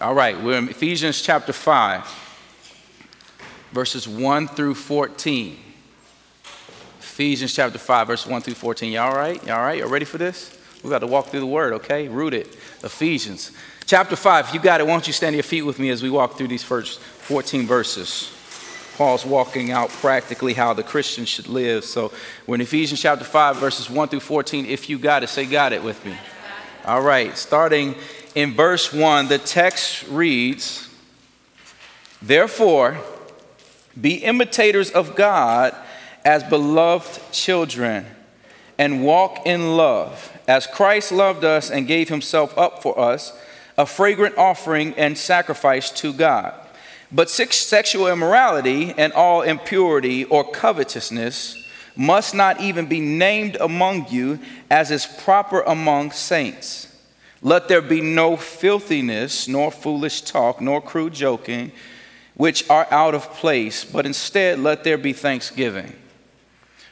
All right, we're in Ephesians chapter 5, verses 1 through 14. Ephesians chapter 5, verse 1 through 14. Y'all all right? Y'all all right? Y'all ready for this? We got to walk through the word, okay? Root it. Ephesians chapter 5. If you got it, why don't you stand your feet with me as we walk through these first 14 verses? Paul's walking out practically how the Christian should live. So we're in Ephesians chapter 5, verses 1 through 14. If you got it, say, Got it with me. All right, starting in verse 1, the text reads Therefore, be imitators of God as beloved children, and walk in love, as Christ loved us and gave himself up for us, a fragrant offering and sacrifice to God. But sexual immorality and all impurity or covetousness must not even be named among you, as is proper among saints let there be no filthiness, nor foolish talk, nor crude joking, which are out of place, but instead let there be thanksgiving.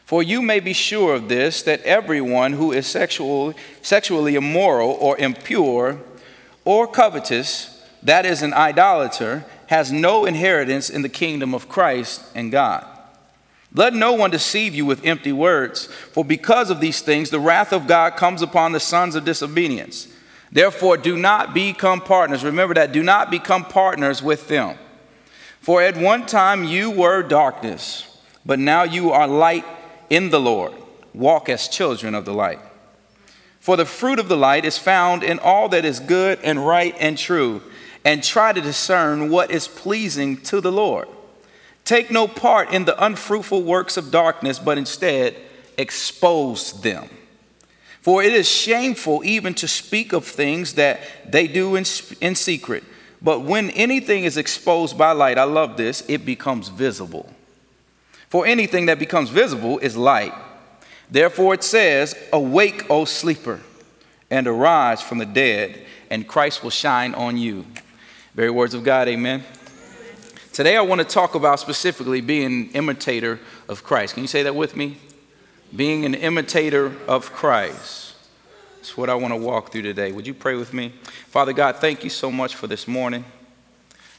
For you may be sure of this that everyone who is sexual, sexually immoral or impure or covetous, that is, an idolater, has no inheritance in the kingdom of Christ and God. Let no one deceive you with empty words, for because of these things the wrath of God comes upon the sons of disobedience. Therefore, do not become partners. Remember that. Do not become partners with them. For at one time you were darkness, but now you are light in the Lord. Walk as children of the light. For the fruit of the light is found in all that is good and right and true, and try to discern what is pleasing to the Lord. Take no part in the unfruitful works of darkness, but instead expose them. For it is shameful even to speak of things that they do in, in secret. But when anything is exposed by light, I love this, it becomes visible. For anything that becomes visible is light. Therefore it says, Awake, O sleeper, and arise from the dead, and Christ will shine on you. Very words of God, amen. Today I want to talk about specifically being an imitator of Christ. Can you say that with me? Being an imitator of Christ. That's what I want to walk through today. Would you pray with me? Father God, thank you so much for this morning.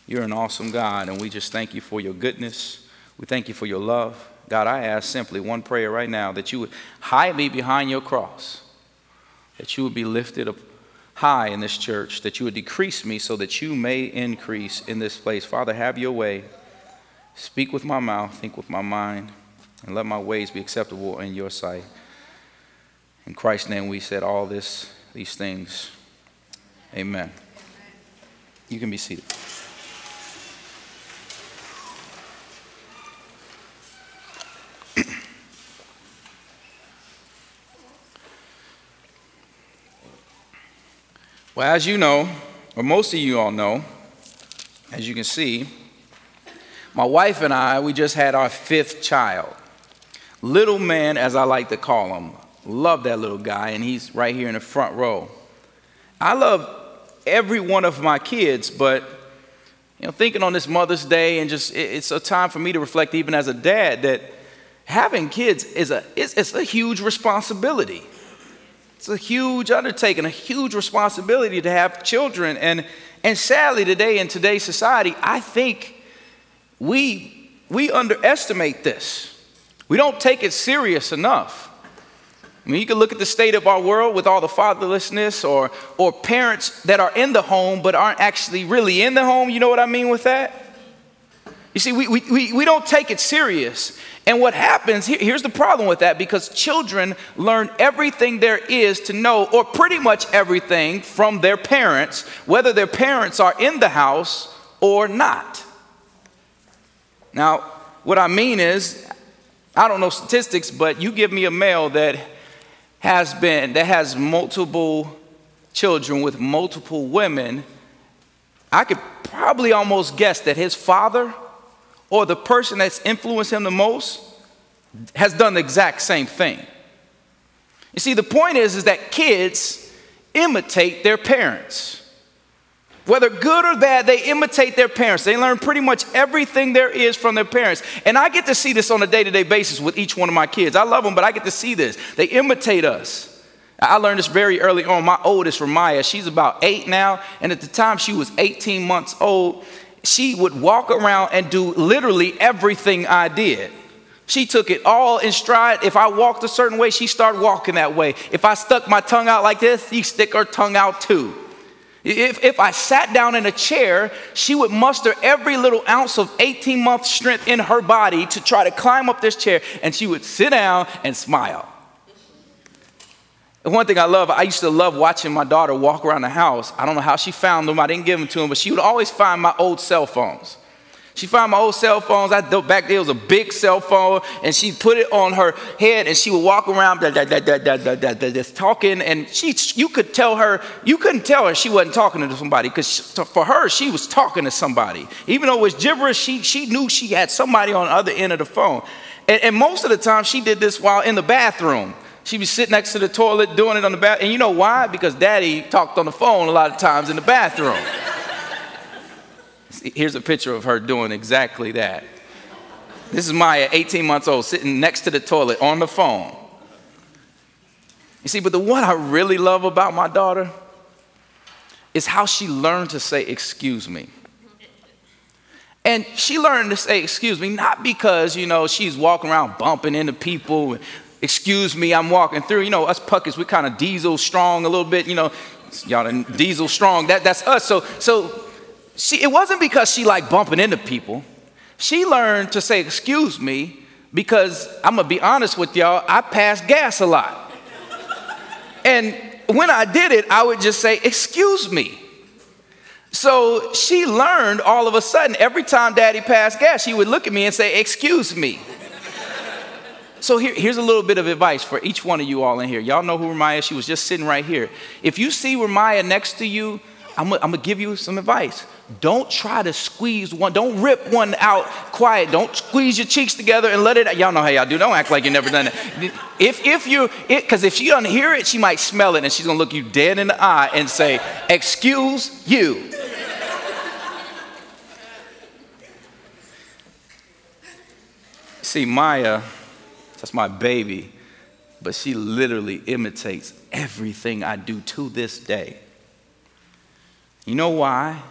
You're an awesome God, and we just thank you for your goodness. We thank you for your love. God, I ask simply one prayer right now that you would hide me behind your cross, that you would be lifted up high in this church, that you would decrease me so that you may increase in this place. Father, have your way. Speak with my mouth, think with my mind and let my ways be acceptable in your sight. In Christ's name, we said all this, these things. Amen. You can be seated. well, as you know, or most of you all know, as you can see, my wife and I, we just had our fifth child. Little man, as I like to call him. Love that little guy, and he's right here in the front row. I love every one of my kids, but you know, thinking on this Mother's Day, and just it's a time for me to reflect, even as a dad, that having kids is a it's, it's a huge responsibility. It's a huge undertaking, a huge responsibility to have children, and and sadly today in today's society, I think we we underestimate this. We don't take it serious enough. I mean, you can look at the state of our world with all the fatherlessness or, or parents that are in the home but aren't actually really in the home. You know what I mean with that? You see, we, we, we don't take it serious. And what happens, here's the problem with that because children learn everything there is to know, or pretty much everything, from their parents, whether their parents are in the house or not. Now, what I mean is, I don't know statistics, but you give me a male that has been, that has multiple children with multiple women, I could probably almost guess that his father or the person that's influenced him the most has done the exact same thing. You see, the point is, is that kids imitate their parents. Whether good or bad, they imitate their parents. They learn pretty much everything there is from their parents. And I get to see this on a day to day basis with each one of my kids. I love them, but I get to see this. They imitate us. I learned this very early on. My oldest, Ramaya, she's about eight now. And at the time she was 18 months old, she would walk around and do literally everything I did. She took it all in stride. If I walked a certain way, she started walking that way. If I stuck my tongue out like this, she stick her tongue out too. If, if I sat down in a chair, she would muster every little ounce of 18 month strength in her body to try to climb up this chair, and she would sit down and smile. And one thing I love, I used to love watching my daughter walk around the house. I don't know how she found them, I didn't give them to them, but she would always find my old cell phones. She found my old cell phones. I back there was a big cell phone, and she put it on her head, and she would walk around, da, da, da, da da da da, just talking. And she, you could tell her, you couldn't tell her she wasn't talking to somebody, because for her, she was talking to somebody. Even though it was gibberish, she, she knew she had somebody on the other end of the phone. And, and most of the time, she did this while in the bathroom. She'd be sitting next to the toilet doing it on the bath. And you know why? Because daddy talked on the phone a lot of times in the bathroom. Here's a picture of her doing exactly that. This is Maya, 18 months old, sitting next to the toilet on the phone. You see, but the one I really love about my daughter is how she learned to say, Excuse me. And she learned to say, Excuse me, not because, you know, she's walking around bumping into people. And, Excuse me, I'm walking through. You know, us puckers, we kind of diesel strong a little bit, you know, y'all diesel strong. That, that's us. So, so she, it wasn't because she liked bumping into people. She learned to say, excuse me, because I'm gonna be honest with y'all, I pass gas a lot. and when I did it, I would just say, excuse me. So she learned all of a sudden, every time daddy passed gas, she would look at me and say, excuse me. so here, here's a little bit of advice for each one of you all in here. Y'all know who Ramaya is. She was just sitting right here. If you see Ramaya next to you, I'm gonna give you some advice. Don't try to squeeze one, don't rip one out quiet. Don't squeeze your cheeks together and let it Y'all know how y'all do. Don't act like you never done it. If, if you, because if she doesn't hear it, she might smell it and she's gonna look you dead in the eye and say, Excuse you. See, Maya, that's my baby, but she literally imitates everything I do to this day. You know why?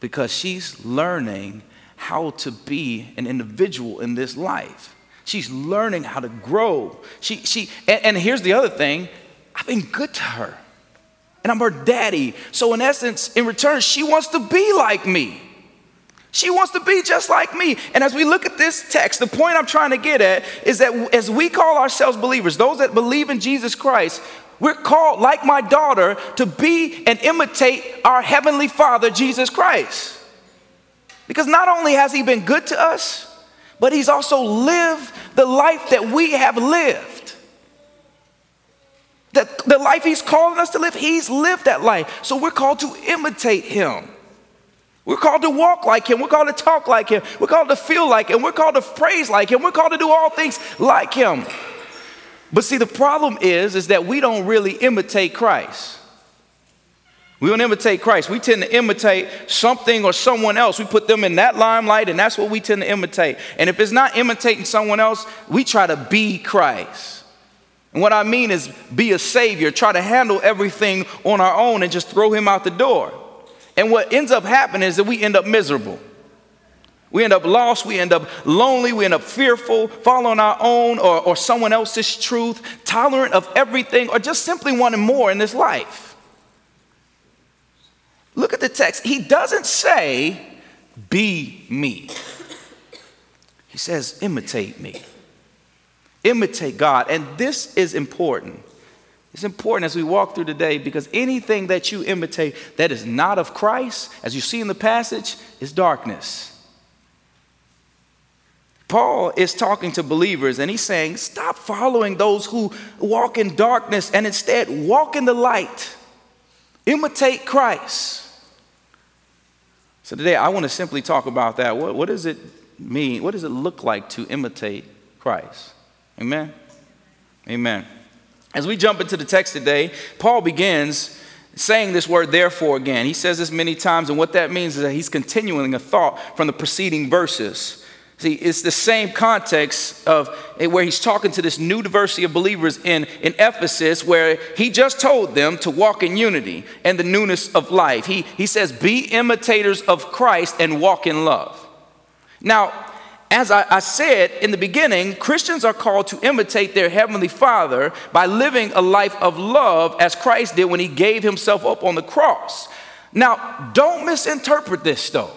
Because she's learning how to be an individual in this life. She's learning how to grow. She, she, and, and here's the other thing I've been good to her, and I'm her daddy. So, in essence, in return, she wants to be like me. She wants to be just like me. And as we look at this text, the point I'm trying to get at is that as we call ourselves believers, those that believe in Jesus Christ, we're called, like my daughter, to be and imitate our Heavenly Father, Jesus Christ. Because not only has He been good to us, but He's also lived the life that we have lived. That the life He's calling us to live, He's lived that life. So we're called to imitate Him. We're called to walk like Him. We're called to talk like Him. We're called to feel like Him. We're called to praise like Him. We're called to do all things like Him. But see, the problem is, is that we don't really imitate Christ. We don't imitate Christ. We tend to imitate something or someone else. We put them in that limelight, and that's what we tend to imitate. And if it's not imitating someone else, we try to be Christ. And what I mean is be a savior, try to handle everything on our own and just throw him out the door. And what ends up happening is that we end up miserable. We end up lost, we end up lonely, we end up fearful, following our own or, or someone else's truth, tolerant of everything, or just simply wanting more in this life. Look at the text. He doesn't say, be me. He says, imitate me. Imitate God. And this is important. It's important as we walk through today because anything that you imitate that is not of Christ, as you see in the passage, is darkness. Paul is talking to believers and he's saying, Stop following those who walk in darkness and instead walk in the light. Imitate Christ. So today I want to simply talk about that. What, what does it mean? What does it look like to imitate Christ? Amen? Amen. As we jump into the text today, Paul begins saying this word therefore again. He says this many times, and what that means is that he's continuing a thought from the preceding verses. See, it's the same context of eh, where he's talking to this new diversity of believers in, in Ephesus, where he just told them to walk in unity and the newness of life. He, he says, Be imitators of Christ and walk in love. Now, as I, I, said in the beginning, Christians are called to imitate their Heavenly Father by living a life of love as Christ did when He gave Himself up on the cross. Now, don't misinterpret this though.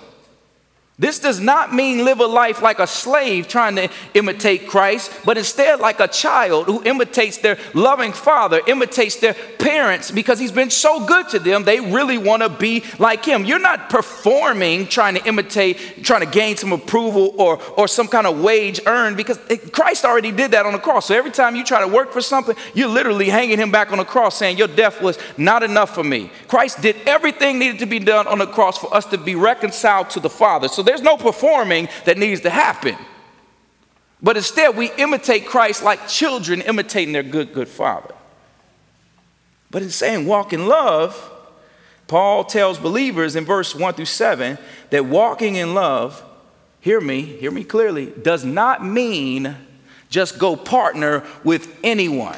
This does not mean live a life like a slave trying to imitate Christ, but instead like a child who imitates their loving father, imitates their parents because he's been so good to them, they really want to be like him. You're not performing trying to imitate, trying to gain some approval or, or some kind of wage earned because Christ already did that on the cross. So every time you try to work for something, you're literally hanging him back on the cross saying, Your death was not enough for me. Christ did everything needed to be done on the cross for us to be reconciled to the Father. So there's no performing that needs to happen. But instead, we imitate Christ like children imitating their good, good father. But in saying walk in love, Paul tells believers in verse 1 through 7 that walking in love, hear me, hear me clearly, does not mean just go partner with anyone.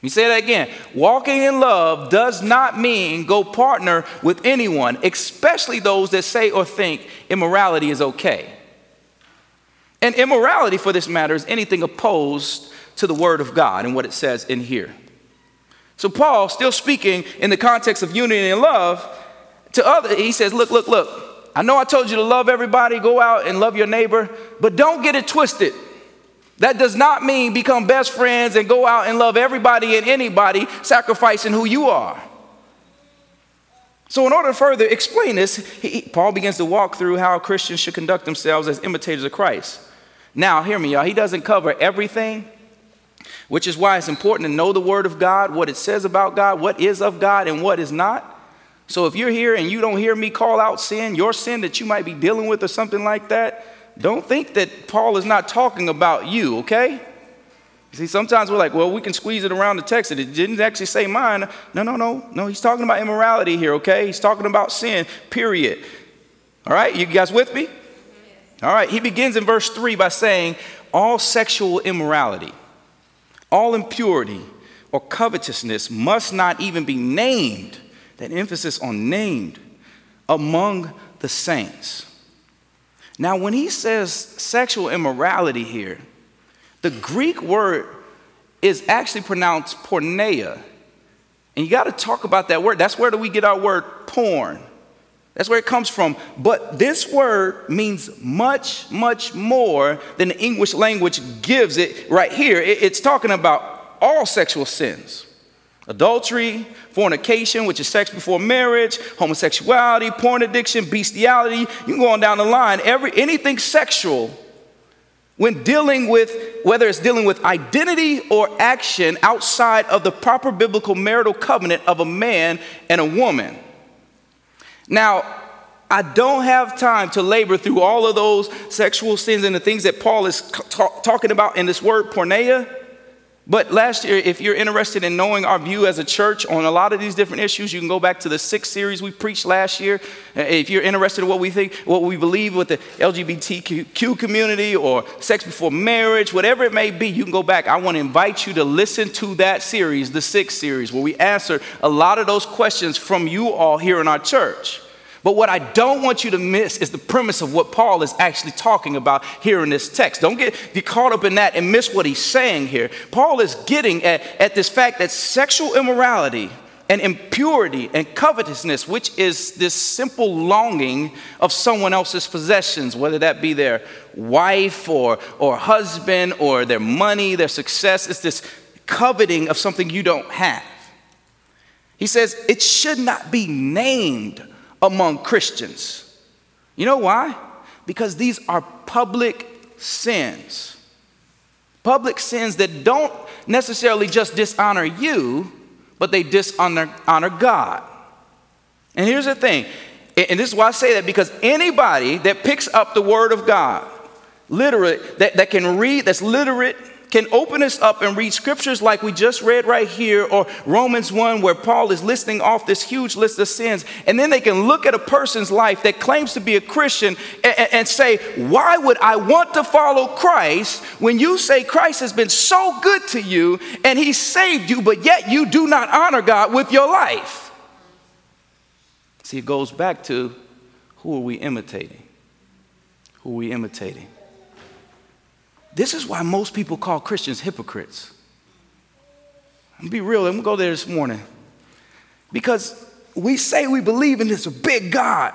Let me say that again. Walking in love does not mean go partner with anyone, especially those that say or think immorality is okay. And immorality, for this matter, is anything opposed to the Word of God and what it says in here. So, Paul, still speaking in the context of unity and love, to others, he says, Look, look, look, I know I told you to love everybody, go out and love your neighbor, but don't get it twisted. That does not mean become best friends and go out and love everybody and anybody, sacrificing who you are. So, in order to further explain this, he, Paul begins to walk through how Christians should conduct themselves as imitators of Christ. Now, hear me, y'all. He doesn't cover everything, which is why it's important to know the Word of God, what it says about God, what is of God, and what is not. So, if you're here and you don't hear me call out sin, your sin that you might be dealing with or something like that, don't think that Paul is not talking about you, okay? See, sometimes we're like, well, we can squeeze it around the text. And it didn't actually say mine. No, no, no. No, he's talking about immorality here, okay? He's talking about sin, period. All right, you guys with me? All right, he begins in verse 3 by saying, all sexual immorality, all impurity, or covetousness must not even be named, that emphasis on named, among the saints. Now, when he says sexual immorality here, the Greek word is actually pronounced porneia. And you got to talk about that word. That's where do we get our word porn. That's where it comes from. But this word means much, much more than the English language gives it right here. It's talking about all sexual sins adultery, fornication, which is sex before marriage, homosexuality, porn addiction, bestiality. You can go on down the line. Every, anything sexual, when dealing with, whether it's dealing with identity or action outside of the proper biblical marital covenant of a man and a woman. Now, I don't have time to labor through all of those sexual sins and the things that Paul is talking about in this word porneia. But last year, if you're interested in knowing our view as a church on a lot of these different issues, you can go back to the six series we preached last year. Uh, if you're interested in what we think, what we believe with the LGBTQ community or sex before marriage, whatever it may be, you can go back. I want to invite you to listen to that series, the six series, where we answer a lot of those questions from you all here in our church. But what I don't want you to miss is the premise of what Paul is actually talking about here in this text. Don't get, caught up in that and miss what he's saying here. Paul is getting at, at this fact that sexual immorality and impurity and covetousness, which is this simple longing of someone else's possessions, whether that be their wife or, or husband or their money, their success, it's this coveting of something you don't have. He says it should not be named among Christians. You know why? Because these are public sins. Public sins that don't necessarily just dishonor you, but they dishonor honor God. And here's the thing, and this is why I say that because anybody that picks up the Word of God, literate, that, that can read, that's literate can open us up and read scriptures like we just read right here, or Romans 1, where Paul is listing off this huge list of sins, and then they can look at a person's life that claims to be a Christian and, and say, Why would I want to follow Christ when you say Christ has been so good to you and he saved you, but yet you do not honor God with your life? See, it goes back to who are we imitating? Who are we imitating? This is why most people call Christians hypocrites. I'm be real, I'm gonna go there this morning. Because we say we believe in this big God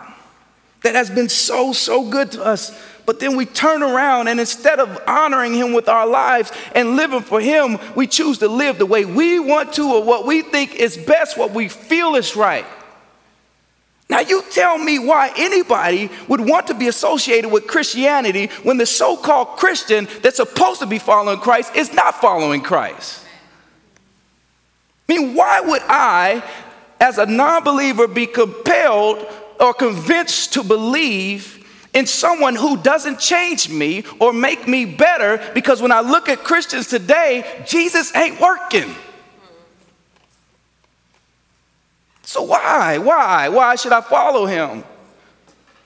that has been so, so good to us, but then we turn around and instead of honoring Him with our lives and living for Him, we choose to live the way we want to or what we think is best, what we feel is right. Now, you tell me why anybody would want to be associated with Christianity when the so called Christian that's supposed to be following Christ is not following Christ. I mean, why would I, as a non believer, be compelled or convinced to believe in someone who doesn't change me or make me better? Because when I look at Christians today, Jesus ain't working. So why? Why? Why should I follow him?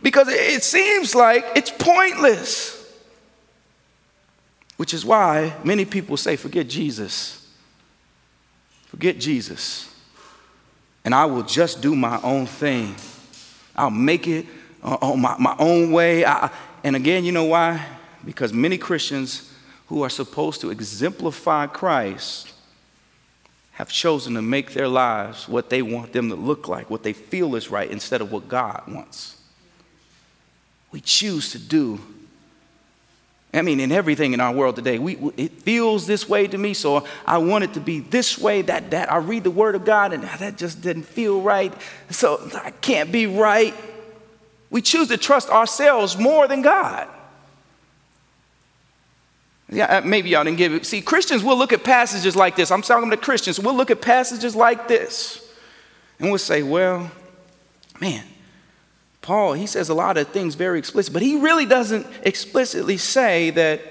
Because it seems like it's pointless. Which is why many people say, forget Jesus. Forget Jesus. And I will just do my own thing. I'll make it uh, on my, my own way. I, and again, you know why? Because many Christians who are supposed to exemplify Christ have chosen to make their lives what they want them to look like, what they feel is right, instead of what God wants. We choose to do. I mean, in everything in our world today, we, it feels this way to me, so I want it to be this way. That that I read the Word of God, and ah, that just didn't feel right, so I can't be right. We choose to trust ourselves more than God. Yeah, uh, maybe y'all didn't give it. See, Christians will look at passages like this. I'm talking to Christians. We'll look at passages like this and we'll say, well, man, Paul, he says a lot of things very explicit, but he really doesn't explicitly say that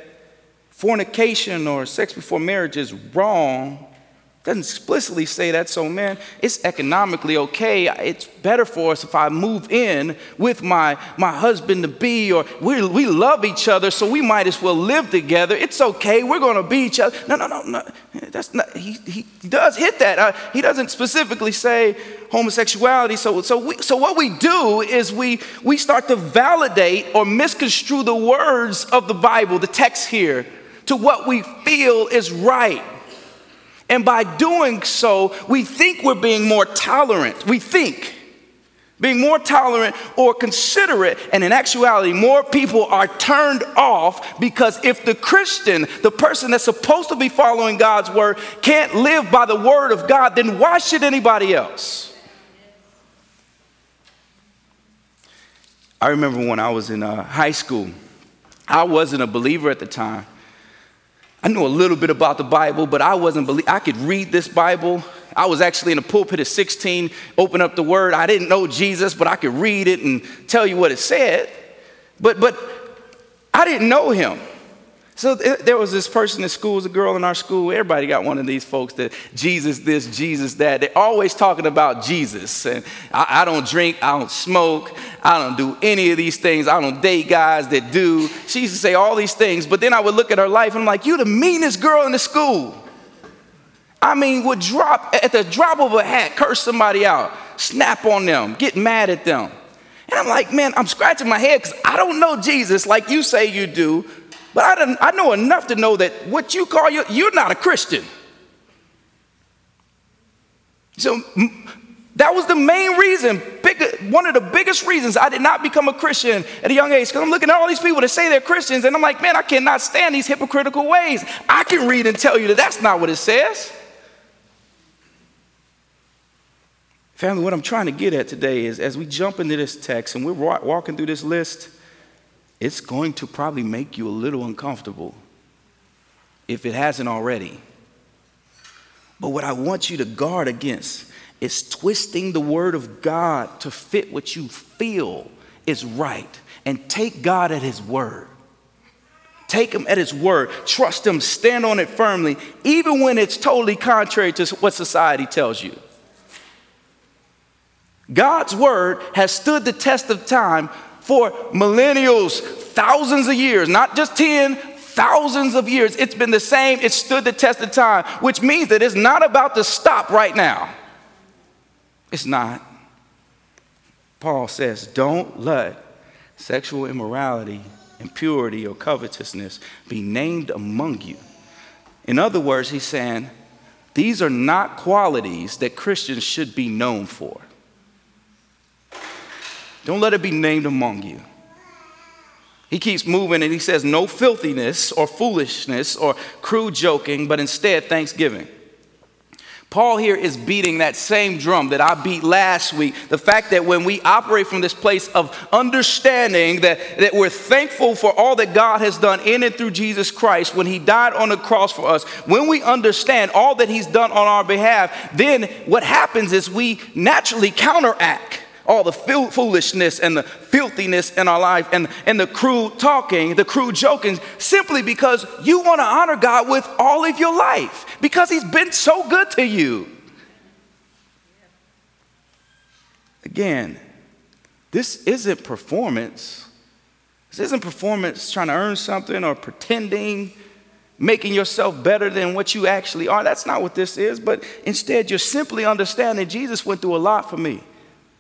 fornication or sex before marriage is wrong doesn't explicitly say that, so man, it's economically okay. It's better for us if I move in with my, my husband to be, or we, we love each other, so we might as well live together. It's okay. We're to be each other. No, no, no, no. That's not, he, he does hit that. Uh, he doesn't specifically say homosexuality. So, so, we, so what we do is we, we start to validate or misconstrue the words of the Bible, the text here, to what we feel is right. And by doing so, we think we're being more tolerant. We think being more tolerant or considerate. And in actuality, more people are turned off because if the Christian, the person that's supposed to be following God's word, can't live by the word of God, then why should anybody else? I remember when I was in uh, high school, I wasn't a believer at the time. I knew a little bit about the Bible, but I wasn't believe I could read this Bible. I was actually in a pulpit at 16, open up the word. I didn't know Jesus, but I could read it and tell you what it said. But but I didn't know him. So there was this person in school, was a girl in our school. Everybody got one of these folks that Jesus this, Jesus that. They're always talking about Jesus. And I, I, don't drink, I don't smoke, I don't do any of these things. I don't date guys that do. She used to say all these things, but then I would look at her life and I'm like, you the meanest girl in the school. I mean, would drop at the drop of a hat, curse somebody out, snap on them, get mad at them. And I'm like, man, I'm scratching my head because I don't know Jesus like you say you do. But I, I know enough to know that what you call you, you're not a Christian. So that was the main reason, big, one of the biggest reasons I did not become a Christian at a young age. Because I'm looking at all these people that say they're Christians, and I'm like, man, I cannot stand these hypocritical ways. I can read and tell you that that's not what it says. Family, what I'm trying to get at today is as we jump into this text and we're walking through this list, it's going to probably make you a little uncomfortable if it hasn't already. But what I want you to guard against is twisting the word of God to fit what you feel is right and take God at his word. Take him at his word, trust him, stand on it firmly, even when it's totally contrary to what society tells you. God's word has stood the test of time for millennials, thousands of years, not just 10, thousands of years. It's been the same, it stood the test of time, which means that it's not about to stop right now. It's not. Paul says, don't let sexual immorality, impurity, or covetousness be named among you. In other words, he's saying, these are not qualities that Christians should be known for. Don't let it be named among you. He keeps moving and he says, No filthiness or foolishness or crude joking, but instead thanksgiving. Paul here is beating that same drum that I beat last week. The fact that when we operate from this place of understanding that, that we're thankful for all that God has done in and through Jesus Christ when He died on the cross for us, when we understand all that He's done on our behalf, then what happens is we naturally counteract all the foolishness and the filthiness in our life and, and the crude talking, the crude joking, simply because you want to honor God with all of your life because He's been so good to you. Again, this isn't performance. This isn't performance trying to earn something or pretending, making yourself better than what you actually are. That's not what this is, but instead, you're simply understanding Jesus went through a lot for me.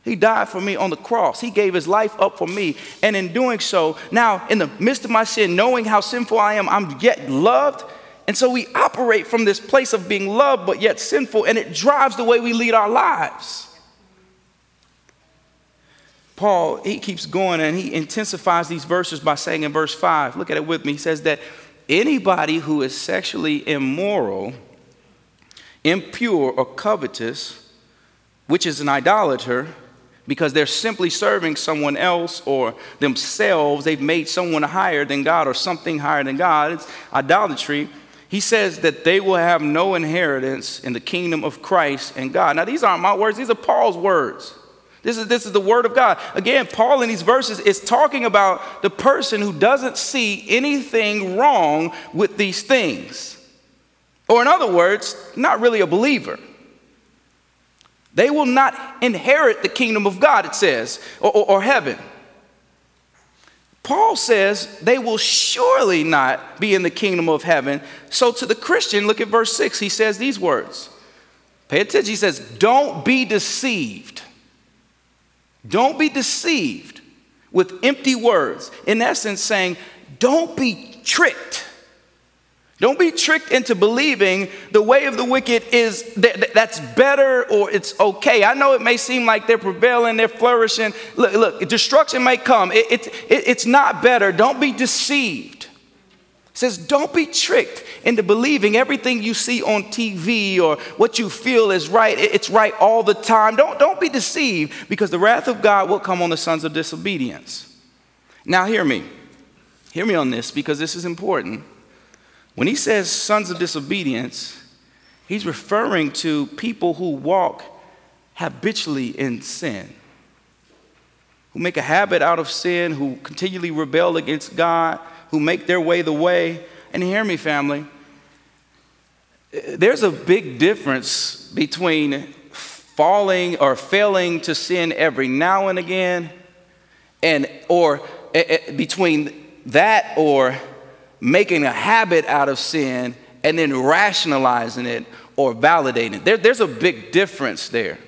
He died for me on the cross. He gave his life up for me. And in doing so, now in the midst of my sin, knowing how sinful I am, I'm yet loved. And so we operate from this place of being loved but yet sinful, and it drives the way we lead our lives. Paul, he keeps going and he intensifies these verses by saying in verse 5, look at it with me. He says that anybody who is sexually immoral, impure, or covetous, which is an idolater, because they're simply serving someone else or themselves. They've made someone higher than God or something higher than God. It's idolatry. He says that they will have no inheritance in the kingdom of Christ and God. Now, these aren't my words, these are Paul's words. This is, this is the word of God. Again, Paul in these verses is talking about the person who doesn't see anything wrong with these things. Or, in other words, not really a believer. They will not inherit the kingdom of God, it says, or, or, or heaven. Paul says they will surely not be in the kingdom of heaven. So, to the Christian, look at verse 6. He says these words. Pay attention. He says, Don't be deceived. Don't be deceived with empty words. In essence, saying, Don't be tricked don't be tricked into believing the way of the wicked is that, that's better or it's okay. I know it may seem like they're prevailing, they're flourishing. Look, look destruction may come. It, it, it, it's not better. Don't be deceived. It says, don't be tricked into believing everything you see on TV or what you feel is right. It's right all the time. Don't, don't be deceived because the wrath of God will come on the sons of disobedience. Now, hear me. Hear me on this because this is important. When he says sons of disobedience, he's referring to people who walk habitually in sin, who make a habit out of sin, who continually rebel against God, who make their way the way. And hear me, family, there's a big difference between falling or failing to sin every now and again and or eh, eh, between that or making a habit out of sin and then rationalizing it or validating it. There, there's a big difference there.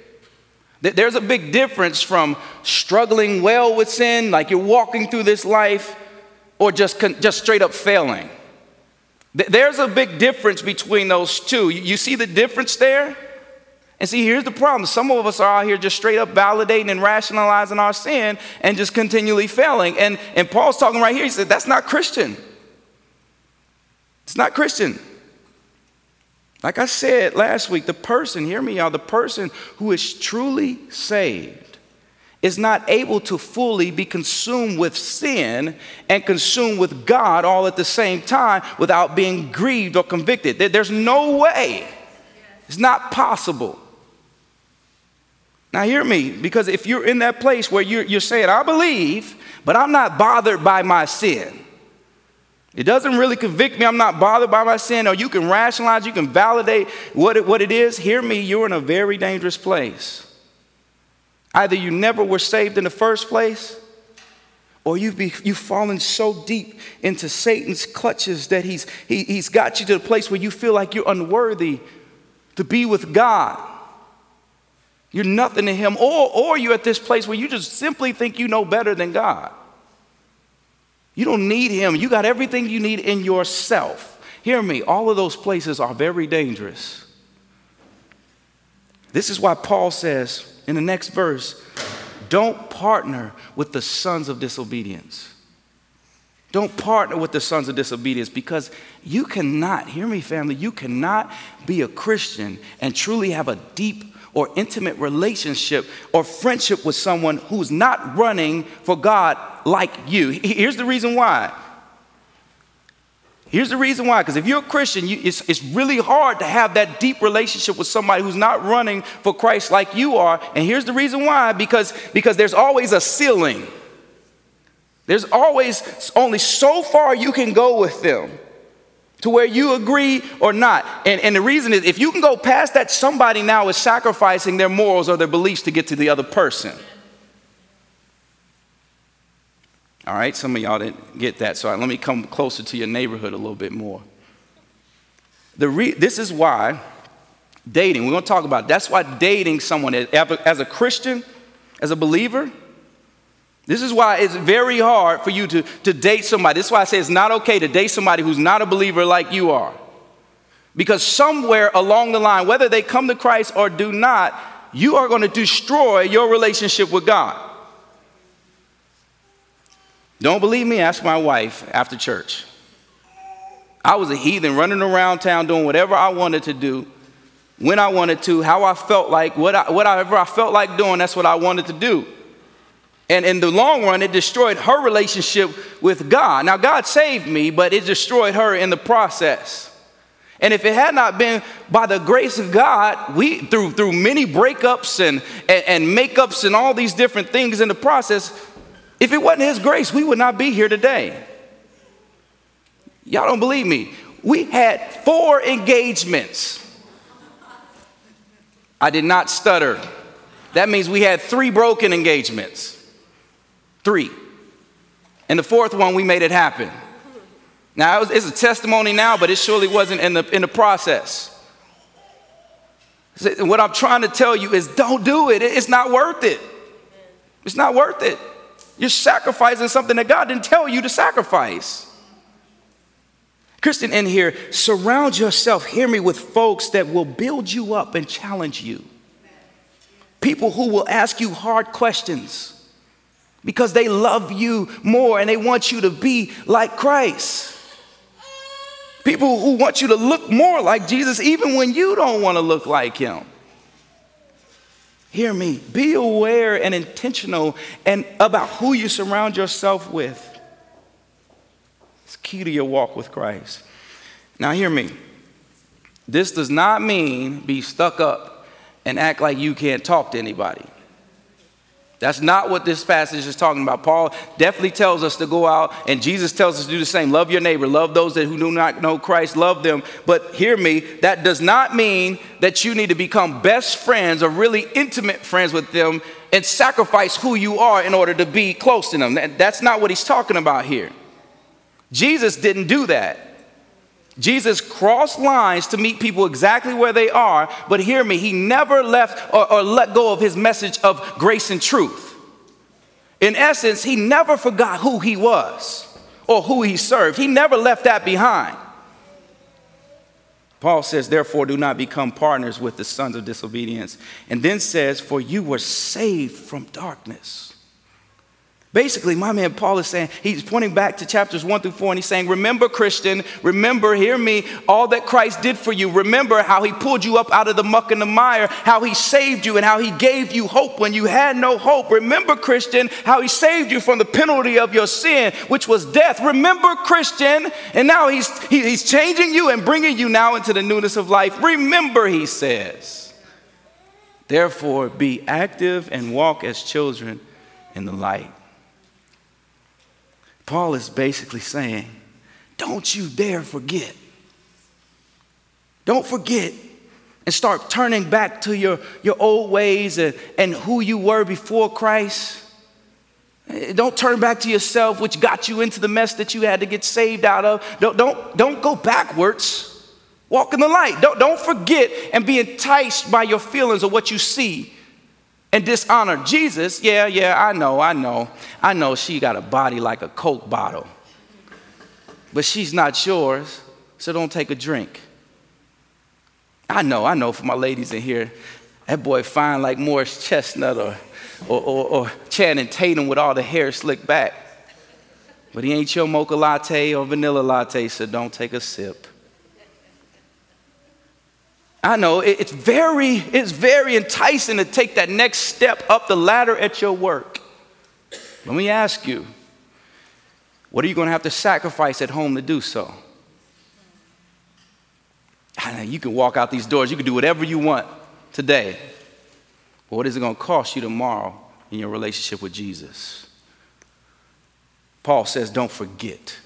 There's a big difference from struggling well with sin, like you're walking through this life, or just, just straight up failing. There's a big difference between those two. You see the difference there? And see, here's the problem. Some of us are out here just straight up validating and rationalizing our sin and just continually failing. And, and Paul's talking right here. He said, that's not Christian. It's not Christian. Like I said last week, the person, hear me, y'all, the person who is truly saved is not able to fully be consumed with sin and consumed with God all at the same time without being grieved or convicted. There's no way. It's not possible. Now, hear me, because if you're in that place where you're, you're saying, I believe, but I'm not bothered by my sin. It doesn't really convict me. I'm not bothered by my sin. Or you can rationalize, you can validate what it, what it is. Hear me, you're in a very dangerous place. Either you never were saved in the first place, or you've, be, you've fallen so deep into Satan's clutches that he's, he, he's got you to the place where you feel like you're unworthy to be with God. You're nothing to Him. Or, or you're at this place where you just simply think you know better than God. You don't need Him. You got everything you need in yourself. Hear me, all of those places are very dangerous. This is why Paul says in the next verse don't partner with the sons of disobedience. Don't partner with the sons of disobedience because you cannot, hear me, family, you cannot be a Christian and truly have a deep or intimate relationship or friendship with someone who's not running for God like you. Here's the reason why. Here's the reason why, because if you're a Christian, you, it's, it's really hard to have that deep relationship with somebody who's not running for Christ like you are. And here's the reason why, because, because there's always a ceiling. There's always only so far you can go with them to where you agree or not. And, and the reason is if you can go past that, somebody now is sacrificing their morals or their beliefs to get to the other person. All right, some of y'all didn't get that, so let me come closer to your neighborhood a little bit more. The re- this is why dating, we're going to talk about, that's why dating someone as a Christian, as a believer, this is why it's very hard for you to, to date somebody. This is why I say it's not okay to date somebody who's not a believer like you are. Because somewhere along the line, whether they come to Christ or do not, you are going to destroy your relationship with God. Don't believe me? Ask my wife after church. I was a heathen running around town doing whatever I wanted to do, when I wanted to, how I felt like, what I, whatever I felt like doing, that's what I wanted to do. And in the long run, it destroyed her relationship with God. Now, God saved me, but it destroyed her in the process. And if it had not been by the grace of God, we through through many breakups and, and, and makeups and all these different things in the process, if it wasn't his grace, we would not be here today. Y'all don't believe me. We had four engagements. I did not stutter. That means we had three broken engagements. Three. And the fourth one, we made it happen. Now, it's a testimony now, but it surely wasn't in the, in the process. What I'm trying to tell you is don't do it. It's not worth it. It's not worth it. You're sacrificing something that God didn't tell you to sacrifice. Christian, in here, surround yourself, hear me, with folks that will build you up and challenge you. People who will ask you hard questions because they love you more and they want you to be like Christ. People who want you to look more like Jesus even when you don't want to look like him. Hear me. Be aware and intentional and about who you surround yourself with. It's key to your walk with Christ. Now hear me. This does not mean be stuck up and act like you can't talk to anybody. That's not what this passage is talking about. Paul definitely tells us to go out, and Jesus tells us to do the same. Love your neighbor, love those that who do not know Christ, love them. But hear me, that does not mean that you need to become best friends or really intimate friends with them and sacrifice who you are in order to be close to them. That's not what he's talking about here. Jesus didn't do that. Jesus crossed lines to meet people exactly where they are, but hear me, he never left or, or, let go of his message of grace and truth. In essence, he never forgot who he was or who he served. He never left that behind. Paul says, therefore, do not become partners with the sons of disobedience. And then says, for you were saved from darkness Basically, my man Paul is saying, he's pointing back to chapters one through four, and he's saying, Remember, Christian, remember, hear me, all that Christ did for you. Remember how he pulled you up out of the muck and the mire, how he saved you, and how he gave you hope when you had no hope. Remember, Christian, how he saved you from the penalty of your sin, which was death. Remember, Christian, and now he's, he, he's changing you and bringing you now into the newness of life. Remember, he says. Therefore, be active and walk as children in the light. Paul is basically saying, don't you dare forget. Don't forget and start turning back to your, your old ways and, and who you were before Christ. Don't turn back to yourself, which got you into the mess that you had to get saved out of. Don't, don't, don't go backwards. Walk in the light. Don't, don't forget and be enticed by your feelings or what you see and dishonor Jesus. Yeah, yeah, I know, I know. I know she got a body like a Coke bottle, but she's not yours, so don't take a drink. I know, I know for my ladies in here, that boy fine like Morris Chestnut or, or, or, or Channing Tatum with all the hair slicked back. But he ain't your mocha latte or vanilla latte, so don't take a sip. I know it's very, it's very enticing to take that next step up the ladder at your work. Let me ask you, what are you going to have to sacrifice at home to do so? I know You can walk out these doors, you can do whatever you want today. But what is it going to cost you tomorrow in your relationship with Jesus? Paul says, don't forget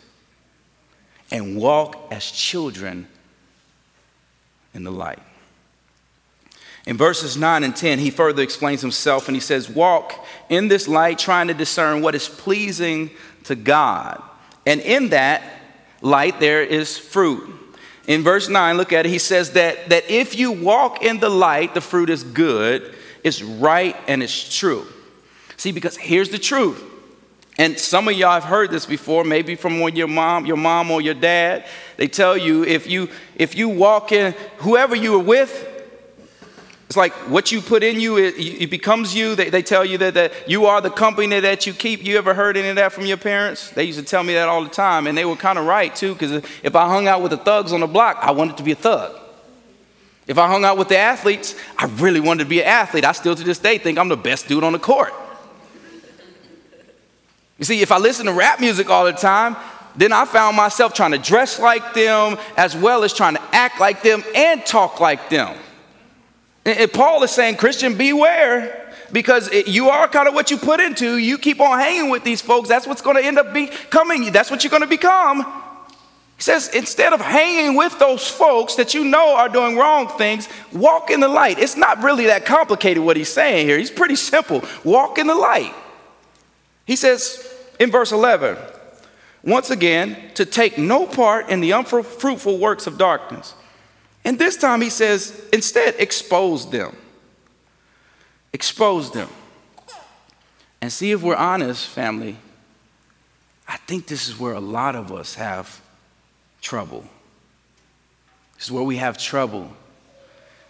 and walk as children in the light. In verses 9 and 10, he further explains himself and he says, Walk in this light, trying to discern what is pleasing to God. And in that light, there is fruit. In verse 9, look at it. He says that, that if you walk in the light, the fruit is good, it's right, and it's true. See, because here's the truth. And some of y'all have heard this before, maybe from your mom, your mom or your dad. They tell you if you if you walk in, whoever you are with, it's like what you put in you, it, it becomes you. They, they, tell you that, that you are the company that you keep. You ever heard any of that from your parents? They used to tell me that all the time, and they were kind of right too, because if I hung out with the thugs on the block, I wanted to be a thug. If I hung out with the athletes, I really wanted to be an athlete. I still to this day think I'm the best dude on the court. You see, if I listen to rap music all the time, then I found myself trying to dress like them as well as trying to act like them and talk like them. And Paul is saying, Christian, beware because you are kind of what you put into. You keep on hanging with these folks, that's what's going to end up becoming. You. That's what you're going to become. He says, instead of hanging with those folks that you know are doing wrong things, walk in the light. It's not really that complicated what he's saying here. He's pretty simple. Walk in the light. He says in verse 11, once again, to take no part in the unfruitful works of darkness and this time he says, instead, expose them. Expose them. And see if we're honest, family. I think this is where a lot of us have trouble. This is where we have trouble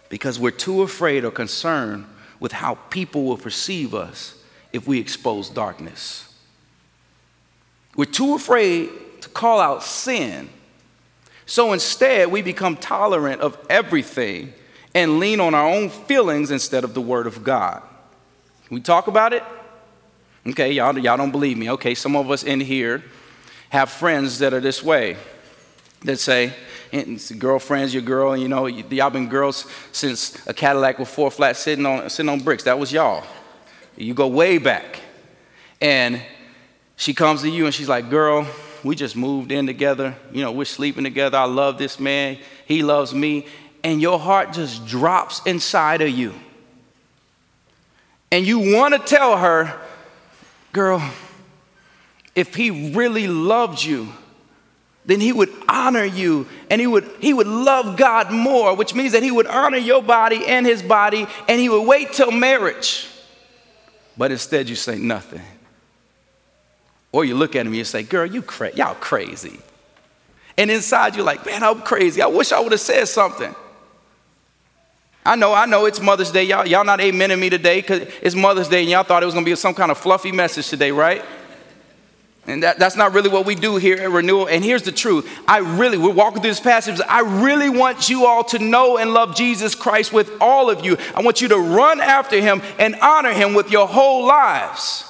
because we're too afraid or concerned with how people will perceive us if we expose darkness. We're too afraid to call out sin so instead, we become tolerant of everything and lean on our own feelings instead of the Word of God. Can we talk about it? Okay, y'all, y'all don't believe me. Okay, some of us in here have friends that are this way that say, girlfriend's your girl, you know, y'all been girls since a Cadillac with four flats sitting on, sitting on bricks. That was y'all. You go way back. And she comes to you and she's like, girl, we just moved in together. You know, we're sleeping together. I love this man. He loves me. And your heart just drops inside of you. And you want to tell her, girl, if he really loved you, then he would honor you and he would, he would love God more, which means that he would honor your body and his body and he would wait till marriage. But instead, you say nothing. Or you look at him and you say, girl, you cra- y'all crazy. And inside you're like, man, I'm crazy. I wish I would have said something. I know, I know it's Mother's Day. Y'all, y'all not amening me today because it's Mother's Day and y'all thought it was going to be some kind of fluffy message today, right? And that, that's not really what we do here at Renewal. And here's the truth. I really, we're walking through this passage. I really want you all to know and love Jesus Christ with all of you. I want you to run after him and honor him with your whole lives.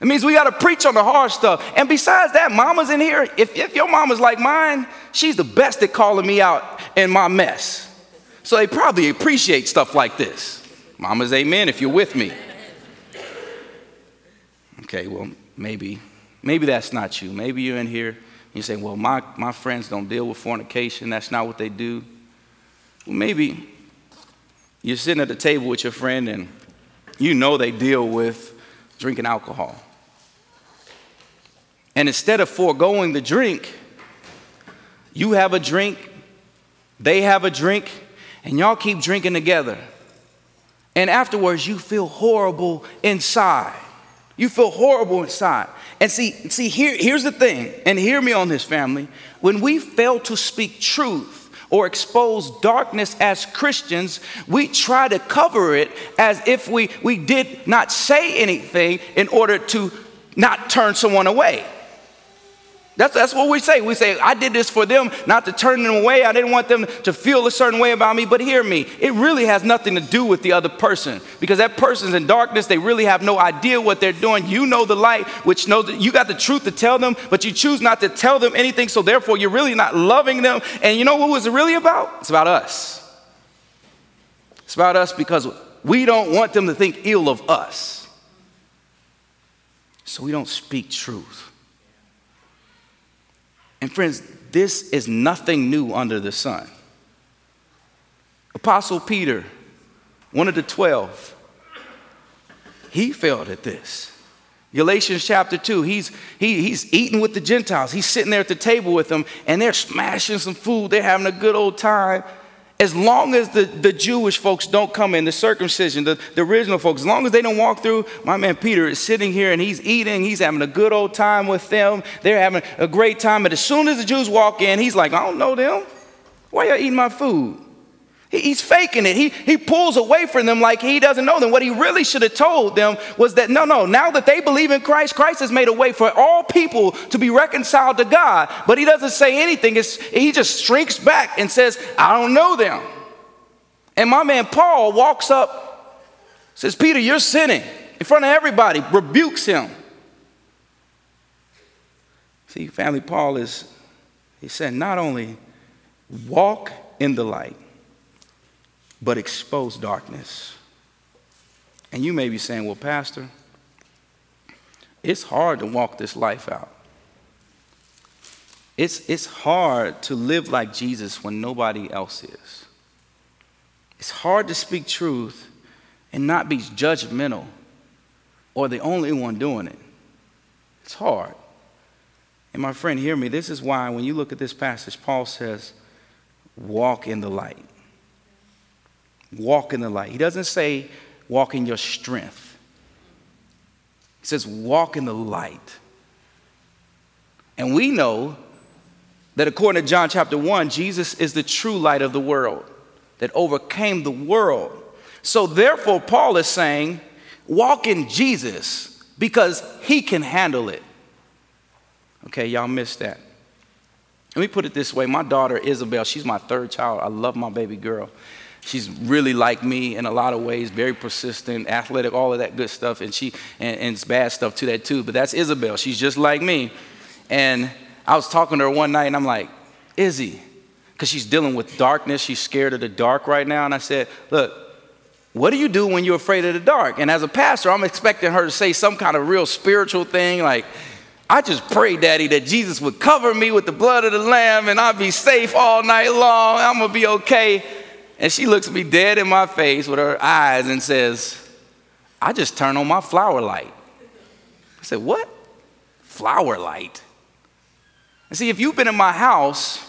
It means we got to preach on the hard stuff. And besides that, mamas in here, if, if your mama's like mine, she's the best at calling me out in my mess. So they probably appreciate stuff like this. Mamas, amen, if you're with me. Okay, well, maybe. Maybe that's not you. Maybe you're in here. And you say, well, my, my friends don't deal with fornication. That's not what they do. Well, maybe you're sitting at the table with your friend and you know they deal with drinking alcohol. And instead of foregoing the drink, you have a drink, they have a drink, and y'all keep drinking together. And afterwards, you feel horrible inside. You feel horrible inside. And see, see here, here's the thing, and hear me on this, family. When we fail to speak truth, or expose darkness as Christians, we try to cover it as if we, we did not say anything in order to not turn someone away. That's, that's what we say. We say, I did this for them, not to turn them away. I didn't want them to feel a certain way about me. But hear me, it really has nothing to do with the other person because that person's in darkness. They really have no idea what they're doing. You know the light, which knows that you got the truth to tell them, but you choose not to tell them anything. So therefore, you're really not loving them. And you know what was really about? It's about us. It's about us because we don't want them to think ill of us. So we don't speak truth. And friends, this is nothing new under the sun. Apostle Peter, one of the 12, he failed at this. Galatians chapter 2, he's, he, he's eating with the Gentiles. He's sitting there at the table with them, and they're smashing some food. They're having a good old time as long as the, the Jewish folks don't come in, the circumcision, the, the original folks, as long as they don't walk through, my man Peter is sitting here and he's eating, he's having a good old time with them. They're having a great time. But as soon as the Jews walk in, he's like, I don't know them. Why y'all eating my food? He's faking it. He, he pulls away from them like he doesn't know them. What he really should have told them was that no, no, now that they believe in Christ, Christ has made a way for all people to be reconciled to God. But he doesn't say anything. It's, he just shrinks back and says, I don't know them. And my man Paul walks up, says, Peter, you're sinning in front of everybody, rebukes him. See, family, Paul is, he said, not only walk in the light, but expose darkness. And you may be saying, well, Pastor, it's hard to walk this life out. It's, it's hard to live like Jesus when nobody else is. It's hard to speak truth and not be judgmental or the only one doing it. It's hard. And my friend, hear me. This is why when you look at this passage, Paul says, walk in the light. Walk in the light. He doesn't say walk in your strength, he says walk in the light. And we know that according to John chapter 1, Jesus is the true light of the world that overcame the world. So therefore, Paul is saying, walk in Jesus because he can handle it. Okay, y'all missed that. Let me put it this way my daughter, Isabel, she's my third child. I love my baby girl. She's really like me in a lot of ways, very persistent, athletic, all of that good stuff, and she and, and it's bad stuff to that too. But that's Isabel. She's just like me. And I was talking to her one night, and I'm like, Izzy, because she's dealing with darkness. She's scared of the dark right now. And I said, Look, what do you do when you're afraid of the dark? And as a pastor, I'm expecting her to say some kind of real spiritual thing like, I just pray, Daddy, that Jesus would cover me with the blood of the Lamb and I'll be safe all night long. I'm going to be okay. And she looks me dead in my face with her eyes and says, I just turn on my flower light. I said, What? Flower light? And see, if you've been in my house,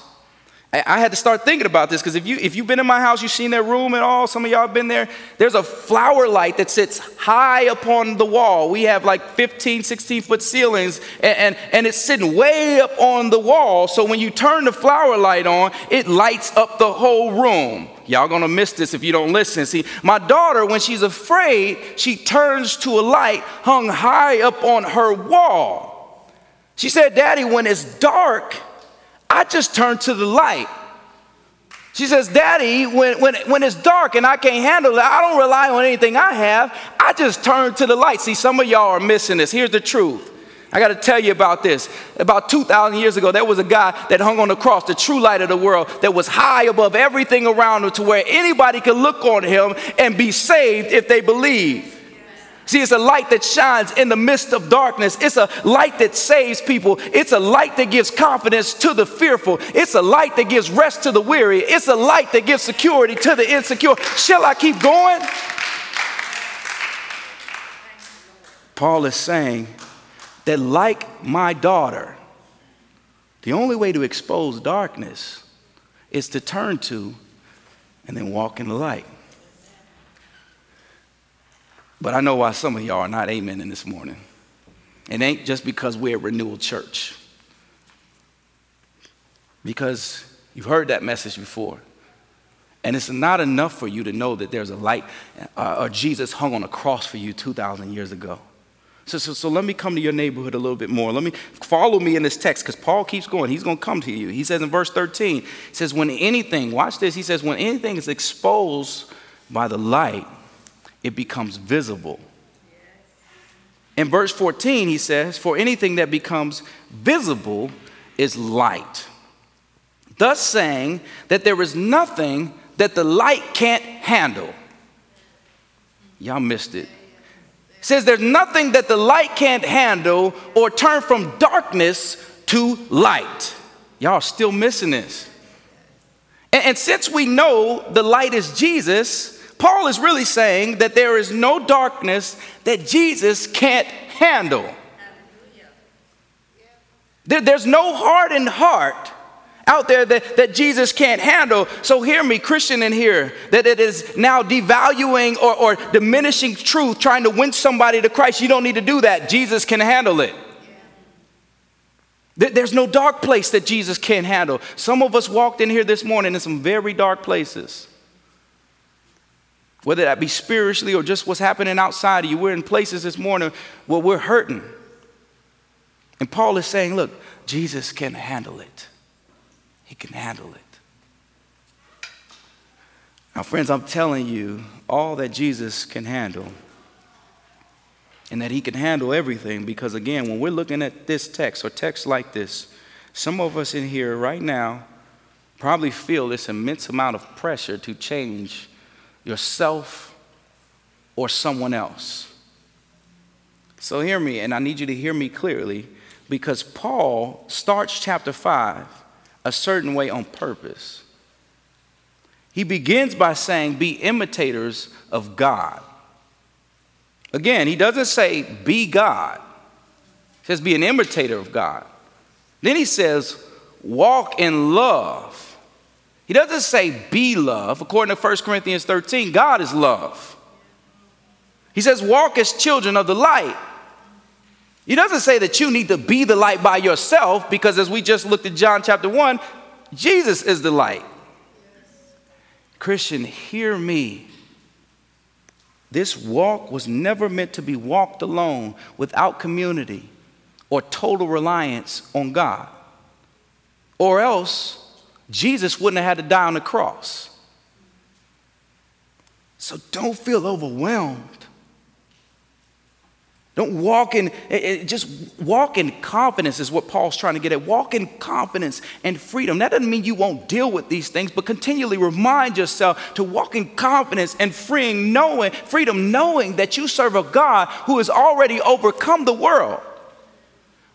I had to start thinking about this because if, you, if you've been in my house, you've seen that room at all, some of y'all have been there. There's a flower light that sits high upon the wall. We have like 15, 16 foot ceilings, and, and, and it's sitting way up on the wall. So when you turn the flower light on, it lights up the whole room. Y'all gonna miss this if you don't listen. See, my daughter, when she's afraid, she turns to a light hung high up on her wall. She said, Daddy, when it's dark, I just turn to the light. She says, Daddy, when, when, when it's dark and I can't handle it, I don't rely on anything I have. I just turn to the light. See, some of y'all are missing this. Here's the truth. I got to tell you about this. About 2,000 years ago, there was a guy that hung on the cross, the true light of the world, that was high above everything around him to where anybody could look on him and be saved if they believe. See, it's a light that shines in the midst of darkness. It's a light that saves people. It's a light that gives confidence to the fearful. It's a light that gives rest to the weary. It's a light that gives security to the insecure. Shall I keep going? Paul is saying that, like my daughter, the only way to expose darkness is to turn to and then walk in the light. But I know why some of y'all are not amen in this morning. It ain't just because we're a renewal church. Because you've heard that message before. And it's not enough for you to know that there's a light uh, or Jesus hung on a cross for you 2,000 years ago. So, so, so let me come to your neighborhood a little bit more. Let me follow me in this text because Paul keeps going. He's going to come to you. He says in verse 13, he says, When anything, watch this, he says, When anything is exposed by the light, it becomes visible. In verse 14, he says, For anything that becomes visible is light. Thus saying that there is nothing that the light can't handle. Y'all missed it. Says there's nothing that the light can't handle or turn from darkness to light. Y'all still missing this. And, and since we know the light is Jesus, Paul is really saying that there is no darkness that Jesus can't handle. There, there's no hardened heart out there that, that Jesus can't handle. So hear me, Christian in here, that it is now devaluing or, or diminishing truth, trying to win somebody to Christ. You don't need to do that. Jesus can handle it. There's no dark place that Jesus can't handle. Some of us walked in here this morning in some very dark places whether that be spiritually or just what's happening outside of you. We're in places this morning where we're hurting. And Paul is saying, look, Jesus can handle it. He can handle it. Now, friends, I'm telling you all that Jesus can handle and that he can handle everything because, again, when we're looking at this text or text like this, some of us in here right now probably feel this immense amount of pressure to change yourself, or someone else. So hear me, and I need you to hear me clearly because Paul starts chapter 5 a certain way on purpose. He begins by saying, Be imitators of God. Again, he doesn't say, Be God, he says, Be an imitator of God. Then he says, Walk in love he doesn't say be love. According to 1 Corinthians 13, God is love. He says, walk as children of the light. He doesn't say that you need to be the light by yourself because, as we just looked at John chapter 1, Jesus is the light. Christian, hear me. This walk was never meant to be walked alone without community or total reliance on God. Or else, Jesus wouldn't have had to die on the cross. So don't feel overwhelmed. Don't walk in, eh, eh, just walk in confidence, is what Paul's trying to get at. Walk in confidence and freedom. That doesn't mean you won't deal with these things, but continually remind yourself to walk in confidence and freeing, knowing, freedom, knowing that you serve a God who has already overcome the world.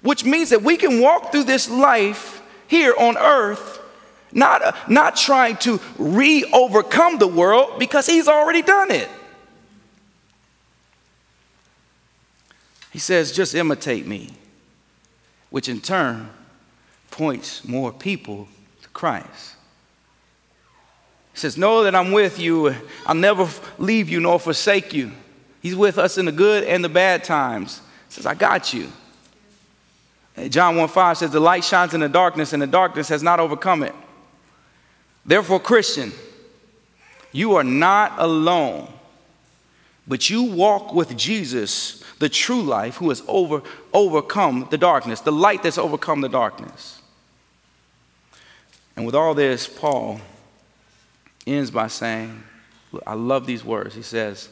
Which means that we can walk through this life here on earth not, not trying to re overcome the world because he's already done it. He says, just imitate me, which in turn points more people to Christ. He says, Know that I'm with you. I'll never leave you nor forsake you. He's with us in the good and the bad times. He says, I got you. John 1 5 says, The light shines in the darkness, and the darkness has not overcome it. Therefore, Christian, you are not alone, but you walk with Jesus, the true life, who has over, overcome the darkness, the light that's overcome the darkness. And with all this, Paul ends by saying, I love these words. He says,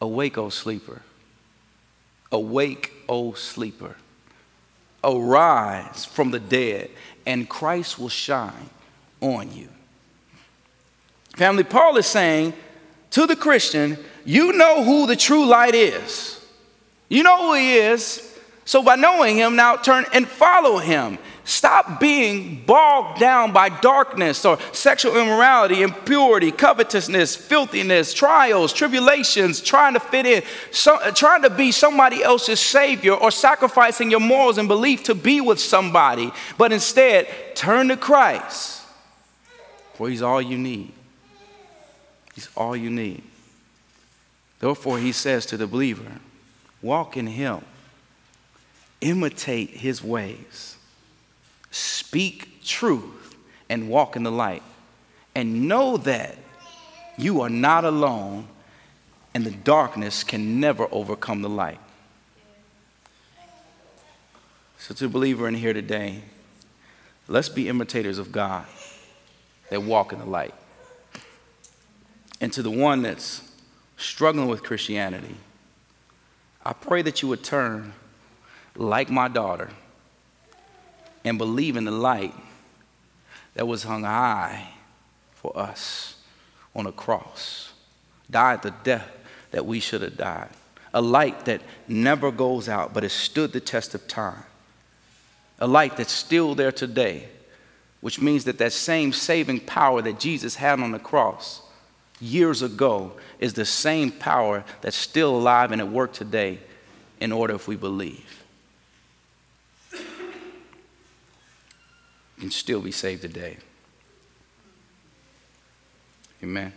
Awake, O sleeper. Awake, O sleeper. Arise from the dead, and Christ will shine on you. Family, Paul is saying to the Christian, you know who the true light is. You know who he is. So by knowing him, now turn and follow him. Stop being bogged down by darkness or sexual immorality, impurity, covetousness, filthiness, trials, tribulations, trying to fit in, so, trying to be somebody else's savior or sacrificing your morals and belief to be with somebody. But instead, turn to Christ, for he's all you need. He's all you need. Therefore, he says to the believer, walk in him imitate his ways, speak truth, and walk in the light. And know that you are not alone, and the darkness can never overcome the light. So, to the believer in here today, let's be imitators of God that walk in the light. And to the one that's struggling with Christianity, I pray that you would turn like my daughter, and believe in the light that was hung high for us on a cross, died the death that we should have died, a light that never goes out but has stood the test of time, a light that's still there today, which means that that same saving power that Jesus had on the cross years ago is the same power that's still alive and at work today in order if we believe. can still be saved today. Amen.